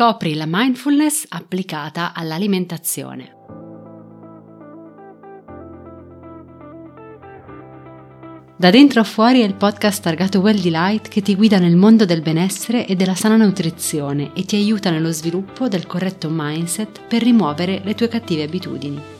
Scopri la mindfulness applicata all'alimentazione. Da dentro a fuori è il podcast targato Well Delight che ti guida nel mondo del benessere e della sana nutrizione e ti aiuta nello sviluppo del corretto mindset per rimuovere le tue cattive abitudini.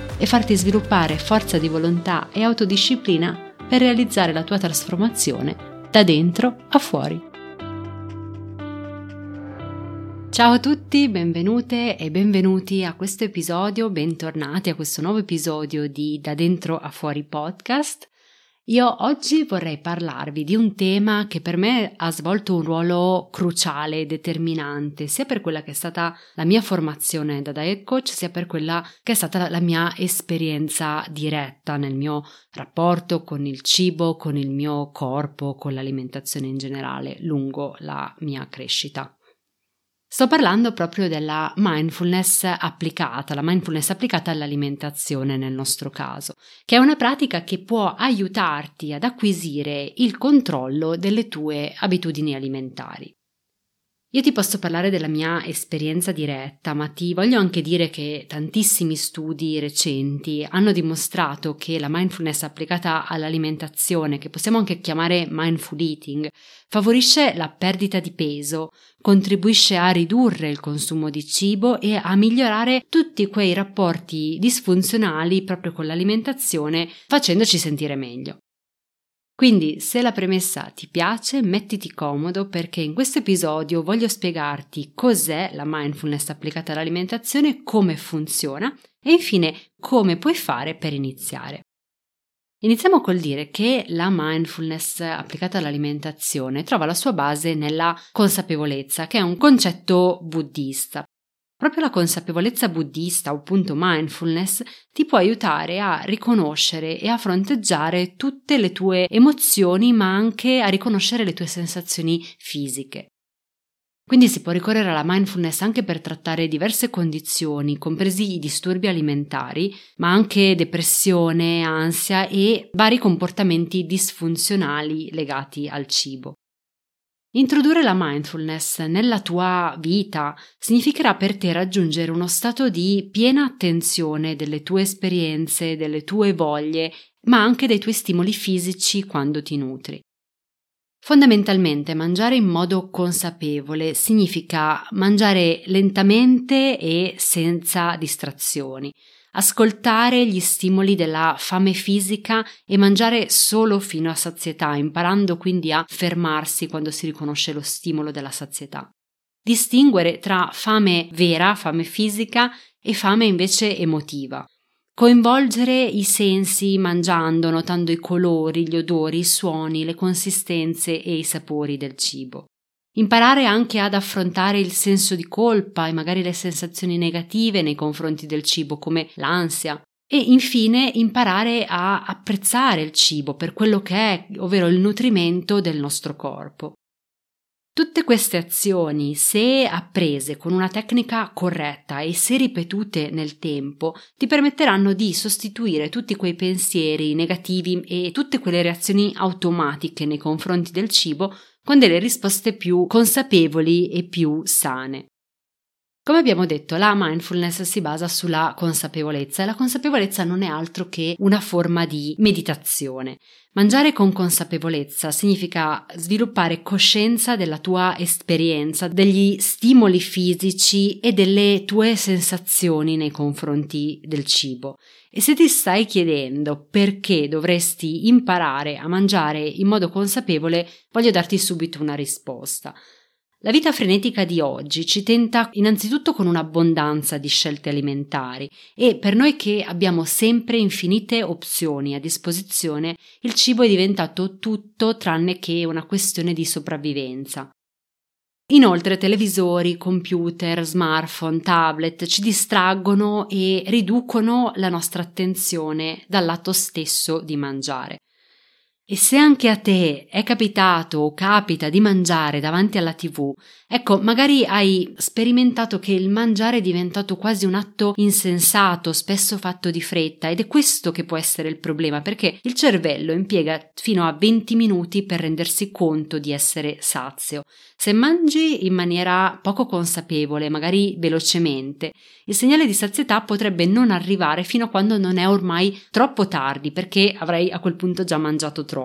e farti sviluppare forza di volontà e autodisciplina per realizzare la tua trasformazione da dentro a fuori. Ciao a tutti, benvenute e benvenuti a questo episodio, bentornati a questo nuovo episodio di Da dentro a fuori podcast. Io oggi vorrei parlarvi di un tema che per me ha svolto un ruolo cruciale, determinante, sia per quella che è stata la mia formazione da diet coach, sia per quella che è stata la mia esperienza diretta nel mio rapporto con il cibo, con il mio corpo, con l'alimentazione in generale lungo la mia crescita. Sto parlando proprio della mindfulness applicata, la mindfulness applicata all'alimentazione nel nostro caso, che è una pratica che può aiutarti ad acquisire il controllo delle tue abitudini alimentari. Io ti posso parlare della mia esperienza diretta, ma ti voglio anche dire che tantissimi studi recenti hanno dimostrato che la mindfulness applicata all'alimentazione, che possiamo anche chiamare mindful eating, favorisce la perdita di peso, contribuisce a ridurre il consumo di cibo e a migliorare tutti quei rapporti disfunzionali proprio con l'alimentazione, facendoci sentire meglio. Quindi, se la premessa ti piace, mettiti comodo perché in questo episodio voglio spiegarti cos'è la mindfulness applicata all'alimentazione, come funziona e infine come puoi fare per iniziare. Iniziamo col dire che la mindfulness applicata all'alimentazione trova la sua base nella consapevolezza, che è un concetto buddista. Proprio la consapevolezza buddista o appunto mindfulness ti può aiutare a riconoscere e a fronteggiare tutte le tue emozioni, ma anche a riconoscere le tue sensazioni fisiche. Quindi si può ricorrere alla mindfulness anche per trattare diverse condizioni, compresi i disturbi alimentari, ma anche depressione, ansia e vari comportamenti disfunzionali legati al cibo. Introdurre la mindfulness nella tua vita significherà per te raggiungere uno stato di piena attenzione delle tue esperienze, delle tue voglie, ma anche dei tuoi stimoli fisici quando ti nutri. Fondamentalmente mangiare in modo consapevole significa mangiare lentamente e senza distrazioni, ascoltare gli stimoli della fame fisica e mangiare solo fino a sazietà, imparando quindi a fermarsi quando si riconosce lo stimolo della sazietà. Distinguere tra fame vera, fame fisica, e fame invece emotiva. Coinvolgere i sensi mangiando, notando i colori, gli odori, i suoni, le consistenze e i sapori del cibo. Imparare anche ad affrontare il senso di colpa e magari le sensazioni negative nei confronti del cibo, come l'ansia. E infine imparare a apprezzare il cibo per quello che è, ovvero il nutrimento del nostro corpo. Tutte queste azioni, se apprese con una tecnica corretta e se ripetute nel tempo, ti permetteranno di sostituire tutti quei pensieri negativi e tutte quelle reazioni automatiche nei confronti del cibo con delle risposte più consapevoli e più sane. Come abbiamo detto, la mindfulness si basa sulla consapevolezza e la consapevolezza non è altro che una forma di meditazione. Mangiare con consapevolezza significa sviluppare coscienza della tua esperienza, degli stimoli fisici e delle tue sensazioni nei confronti del cibo. E se ti stai chiedendo perché dovresti imparare a mangiare in modo consapevole, voglio darti subito una risposta. La vita frenetica di oggi ci tenta innanzitutto con un'abbondanza di scelte alimentari e per noi che abbiamo sempre infinite opzioni a disposizione, il cibo è diventato tutto tranne che una questione di sopravvivenza. Inoltre televisori, computer, smartphone, tablet ci distraggono e riducono la nostra attenzione dall'atto stesso di mangiare. E se anche a te è capitato o capita di mangiare davanti alla TV, ecco, magari hai sperimentato che il mangiare è diventato quasi un atto insensato, spesso fatto di fretta, ed è questo che può essere il problema, perché il cervello impiega fino a 20 minuti per rendersi conto di essere sazio. Se mangi in maniera poco consapevole, magari velocemente, il segnale di sazietà potrebbe non arrivare fino a quando non è ormai troppo tardi, perché avrai a quel punto già mangiato troppo.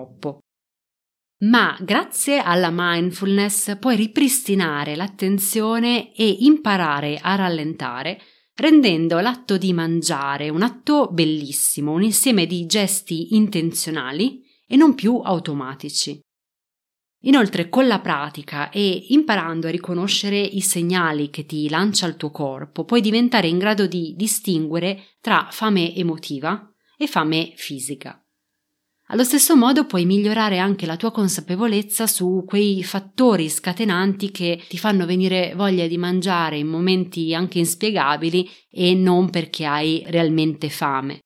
Ma grazie alla mindfulness puoi ripristinare l'attenzione e imparare a rallentare, rendendo l'atto di mangiare un atto bellissimo, un insieme di gesti intenzionali e non più automatici. Inoltre, con la pratica e imparando a riconoscere i segnali che ti lancia il tuo corpo, puoi diventare in grado di distinguere tra fame emotiva e fame fisica. Allo stesso modo puoi migliorare anche la tua consapevolezza su quei fattori scatenanti che ti fanno venire voglia di mangiare in momenti anche inspiegabili e non perché hai realmente fame.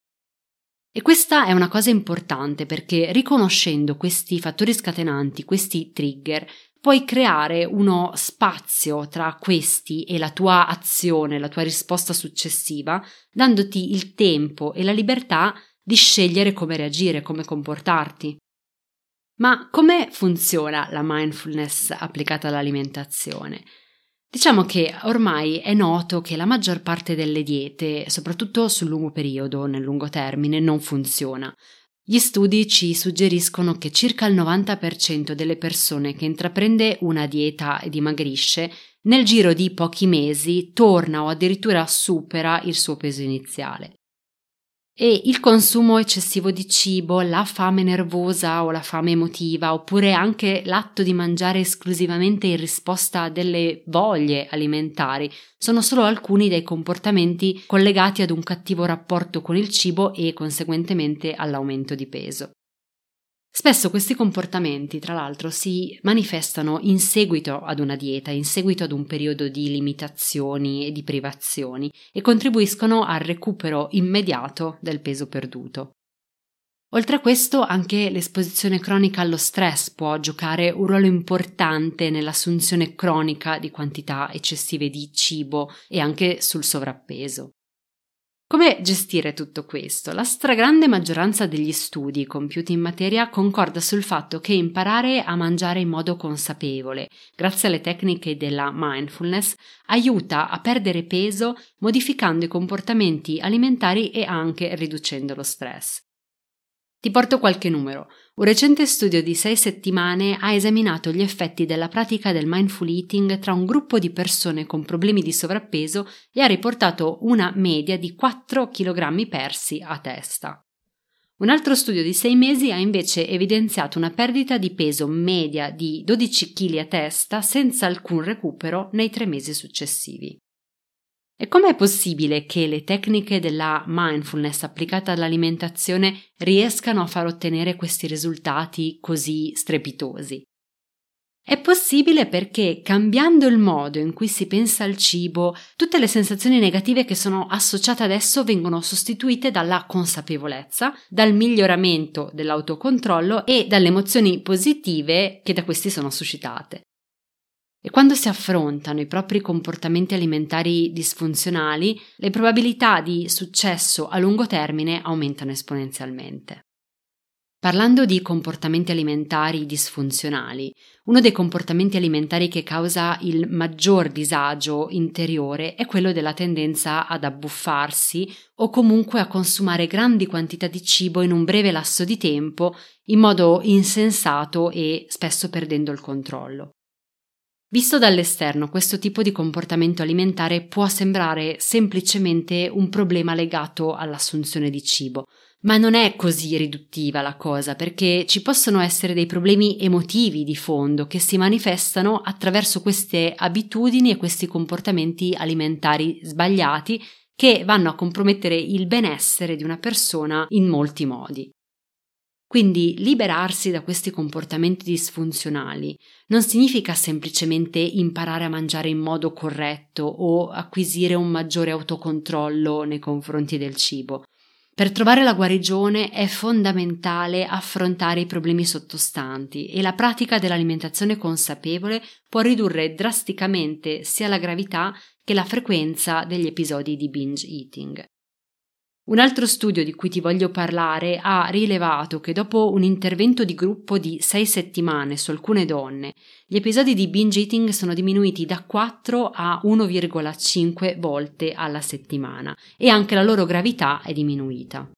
E questa è una cosa importante perché riconoscendo questi fattori scatenanti, questi trigger, puoi creare uno spazio tra questi e la tua azione, la tua risposta successiva, dandoti il tempo e la libertà di scegliere come reagire, come comportarti. Ma come funziona la mindfulness applicata all'alimentazione? Diciamo che ormai è noto che la maggior parte delle diete, soprattutto sul lungo periodo, nel lungo termine, non funziona. Gli studi ci suggeriscono che circa il 90% delle persone che intraprende una dieta e dimagrisce, nel giro di pochi mesi torna o addirittura supera il suo peso iniziale. E il consumo eccessivo di cibo, la fame nervosa o la fame emotiva, oppure anche l'atto di mangiare esclusivamente in risposta a delle voglie alimentari, sono solo alcuni dei comportamenti collegati ad un cattivo rapporto con il cibo e conseguentemente all'aumento di peso. Spesso questi comportamenti, tra l'altro, si manifestano in seguito ad una dieta, in seguito ad un periodo di limitazioni e di privazioni e contribuiscono al recupero immediato del peso perduto. Oltre a questo, anche l'esposizione cronica allo stress può giocare un ruolo importante nell'assunzione cronica di quantità eccessive di cibo e anche sul sovrappeso. Come gestire tutto questo? La stragrande maggioranza degli studi compiuti in materia concorda sul fatto che imparare a mangiare in modo consapevole, grazie alle tecniche della mindfulness, aiuta a perdere peso modificando i comportamenti alimentari e anche riducendo lo stress. Ti porto qualche numero. Un recente studio di sei settimane ha esaminato gli effetti della pratica del mindful eating tra un gruppo di persone con problemi di sovrappeso e ha riportato una media di 4 kg persi a testa. Un altro studio di sei mesi ha invece evidenziato una perdita di peso media di 12 kg a testa senza alcun recupero nei tre mesi successivi. E com'è possibile che le tecniche della mindfulness applicate all'alimentazione riescano a far ottenere questi risultati così strepitosi? È possibile perché cambiando il modo in cui si pensa al cibo, tutte le sensazioni negative che sono associate adesso vengono sostituite dalla consapevolezza, dal miglioramento dell'autocontrollo e dalle emozioni positive che da questi sono suscitate. E quando si affrontano i propri comportamenti alimentari disfunzionali, le probabilità di successo a lungo termine aumentano esponenzialmente. Parlando di comportamenti alimentari disfunzionali, uno dei comportamenti alimentari che causa il maggior disagio interiore è quello della tendenza ad abbuffarsi o comunque a consumare grandi quantità di cibo in un breve lasso di tempo in modo insensato e spesso perdendo il controllo. Visto dall'esterno, questo tipo di comportamento alimentare può sembrare semplicemente un problema legato all'assunzione di cibo, ma non è così riduttiva la cosa, perché ci possono essere dei problemi emotivi di fondo che si manifestano attraverso queste abitudini e questi comportamenti alimentari sbagliati che vanno a compromettere il benessere di una persona in molti modi. Quindi liberarsi da questi comportamenti disfunzionali non significa semplicemente imparare a mangiare in modo corretto o acquisire un maggiore autocontrollo nei confronti del cibo. Per trovare la guarigione è fondamentale affrontare i problemi sottostanti e la pratica dell'alimentazione consapevole può ridurre drasticamente sia la gravità che la frequenza degli episodi di binge eating. Un altro studio di cui ti voglio parlare ha rilevato che dopo un intervento di gruppo di sei settimane su alcune donne, gli episodi di binge eating sono diminuiti da 4 a 1,5 volte alla settimana e anche la loro gravità è diminuita.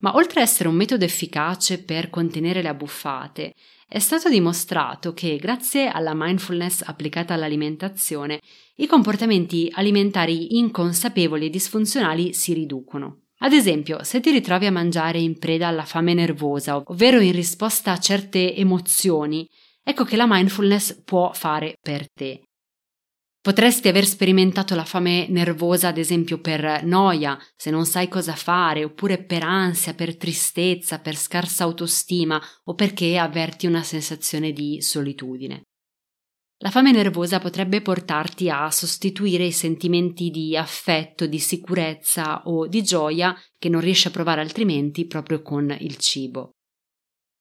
Ma oltre ad essere un metodo efficace per contenere le abbuffate, è stato dimostrato che grazie alla mindfulness applicata all'alimentazione, i comportamenti alimentari inconsapevoli e disfunzionali si riducono. Ad esempio, se ti ritrovi a mangiare in preda alla fame nervosa, ovvero in risposta a certe emozioni, ecco che la mindfulness può fare per te. Potresti aver sperimentato la fame nervosa, ad esempio, per noia, se non sai cosa fare, oppure per ansia, per tristezza, per scarsa autostima o perché avverti una sensazione di solitudine. La fame nervosa potrebbe portarti a sostituire i sentimenti di affetto, di sicurezza o di gioia che non riesci a provare altrimenti proprio con il cibo.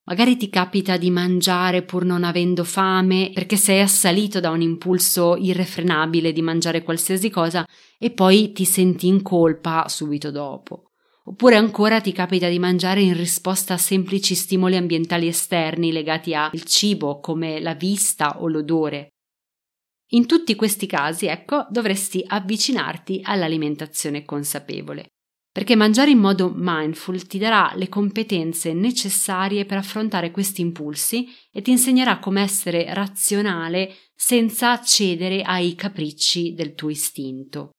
Magari ti capita di mangiare pur non avendo fame perché sei assalito da un impulso irrefrenabile di mangiare qualsiasi cosa e poi ti senti in colpa subito dopo. Oppure ancora ti capita di mangiare in risposta a semplici stimoli ambientali esterni legati al cibo come la vista o l'odore. In tutti questi casi, ecco, dovresti avvicinarti all'alimentazione consapevole perché mangiare in modo mindful ti darà le competenze necessarie per affrontare questi impulsi e ti insegnerà come essere razionale senza cedere ai capricci del tuo istinto.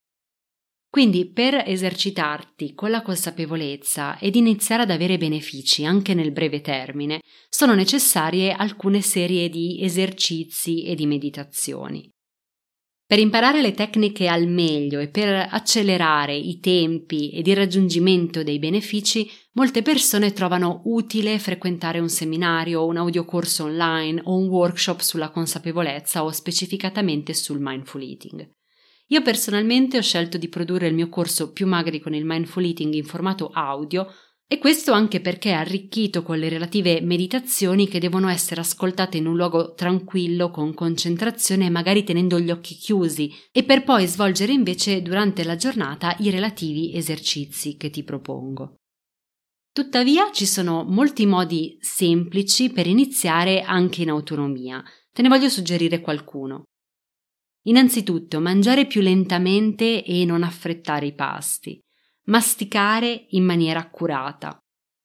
Quindi per esercitarti con la consapevolezza ed iniziare ad avere benefici anche nel breve termine, sono necessarie alcune serie di esercizi e di meditazioni. Per imparare le tecniche al meglio e per accelerare i tempi ed il raggiungimento dei benefici, molte persone trovano utile frequentare un seminario, un audiocorso online o un workshop sulla consapevolezza o specificatamente sul mindful eating. Io personalmente ho scelto di produrre il mio corso più magri con il mindful eating in formato audio e questo anche perché è arricchito con le relative meditazioni che devono essere ascoltate in un luogo tranquillo, con concentrazione magari tenendo gli occhi chiusi, e per poi svolgere invece durante la giornata i relativi esercizi che ti propongo. Tuttavia ci sono molti modi semplici per iniziare anche in autonomia. Te ne voglio suggerire qualcuno. Innanzitutto, mangiare più lentamente e non affrettare i pasti masticare in maniera accurata,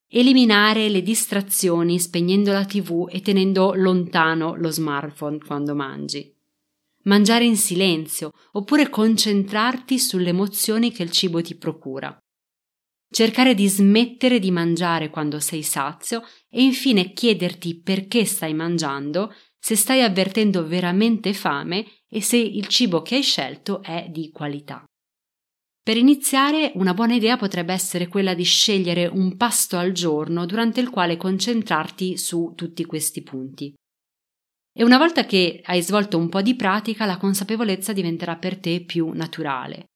eliminare le distrazioni spegnendo la tv e tenendo lontano lo smartphone quando mangi, mangiare in silenzio oppure concentrarti sulle emozioni che il cibo ti procura, cercare di smettere di mangiare quando sei sazio e infine chiederti perché stai mangiando, se stai avvertendo veramente fame e se il cibo che hai scelto è di qualità. Per iniziare, una buona idea potrebbe essere quella di scegliere un pasto al giorno durante il quale concentrarti su tutti questi punti. E una volta che hai svolto un po' di pratica, la consapevolezza diventerà per te più naturale.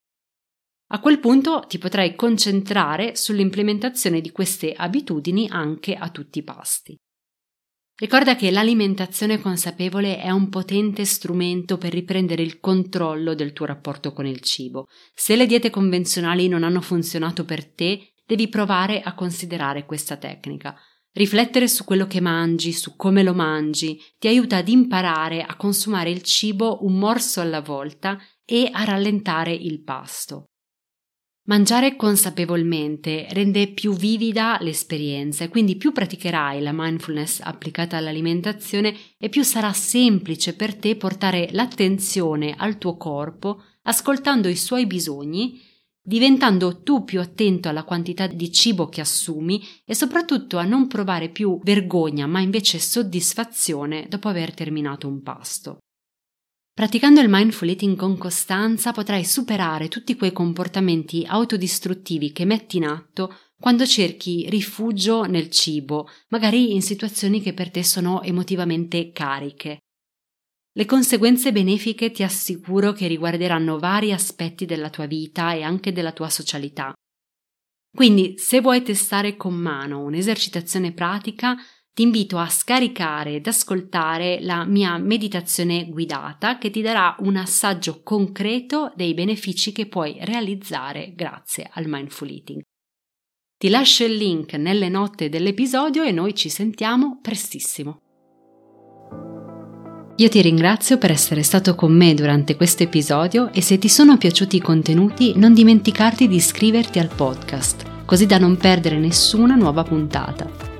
A quel punto ti potrai concentrare sull'implementazione di queste abitudini anche a tutti i pasti. Ricorda che l'alimentazione consapevole è un potente strumento per riprendere il controllo del tuo rapporto con il cibo. Se le diete convenzionali non hanno funzionato per te, devi provare a considerare questa tecnica. Riflettere su quello che mangi, su come lo mangi, ti aiuta ad imparare a consumare il cibo un morso alla volta e a rallentare il pasto. Mangiare consapevolmente rende più vivida l'esperienza e quindi più praticherai la mindfulness applicata all'alimentazione e più sarà semplice per te portare l'attenzione al tuo corpo, ascoltando i suoi bisogni, diventando tu più attento alla quantità di cibo che assumi e soprattutto a non provare più vergogna ma invece soddisfazione dopo aver terminato un pasto. Praticando il mindful eating con costanza potrai superare tutti quei comportamenti autodistruttivi che metti in atto quando cerchi rifugio nel cibo, magari in situazioni che per te sono emotivamente cariche. Le conseguenze benefiche ti assicuro che riguarderanno vari aspetti della tua vita e anche della tua socialità. Quindi, se vuoi testare con mano un'esercitazione pratica, ti invito a scaricare ed ascoltare la mia meditazione guidata che ti darà un assaggio concreto dei benefici che puoi realizzare grazie al mindful eating. Ti lascio il link nelle note dell'episodio e noi ci sentiamo prestissimo. Io ti ringrazio per essere stato con me durante questo episodio e se ti sono piaciuti i contenuti non dimenticarti di iscriverti al podcast, così da non perdere nessuna nuova puntata.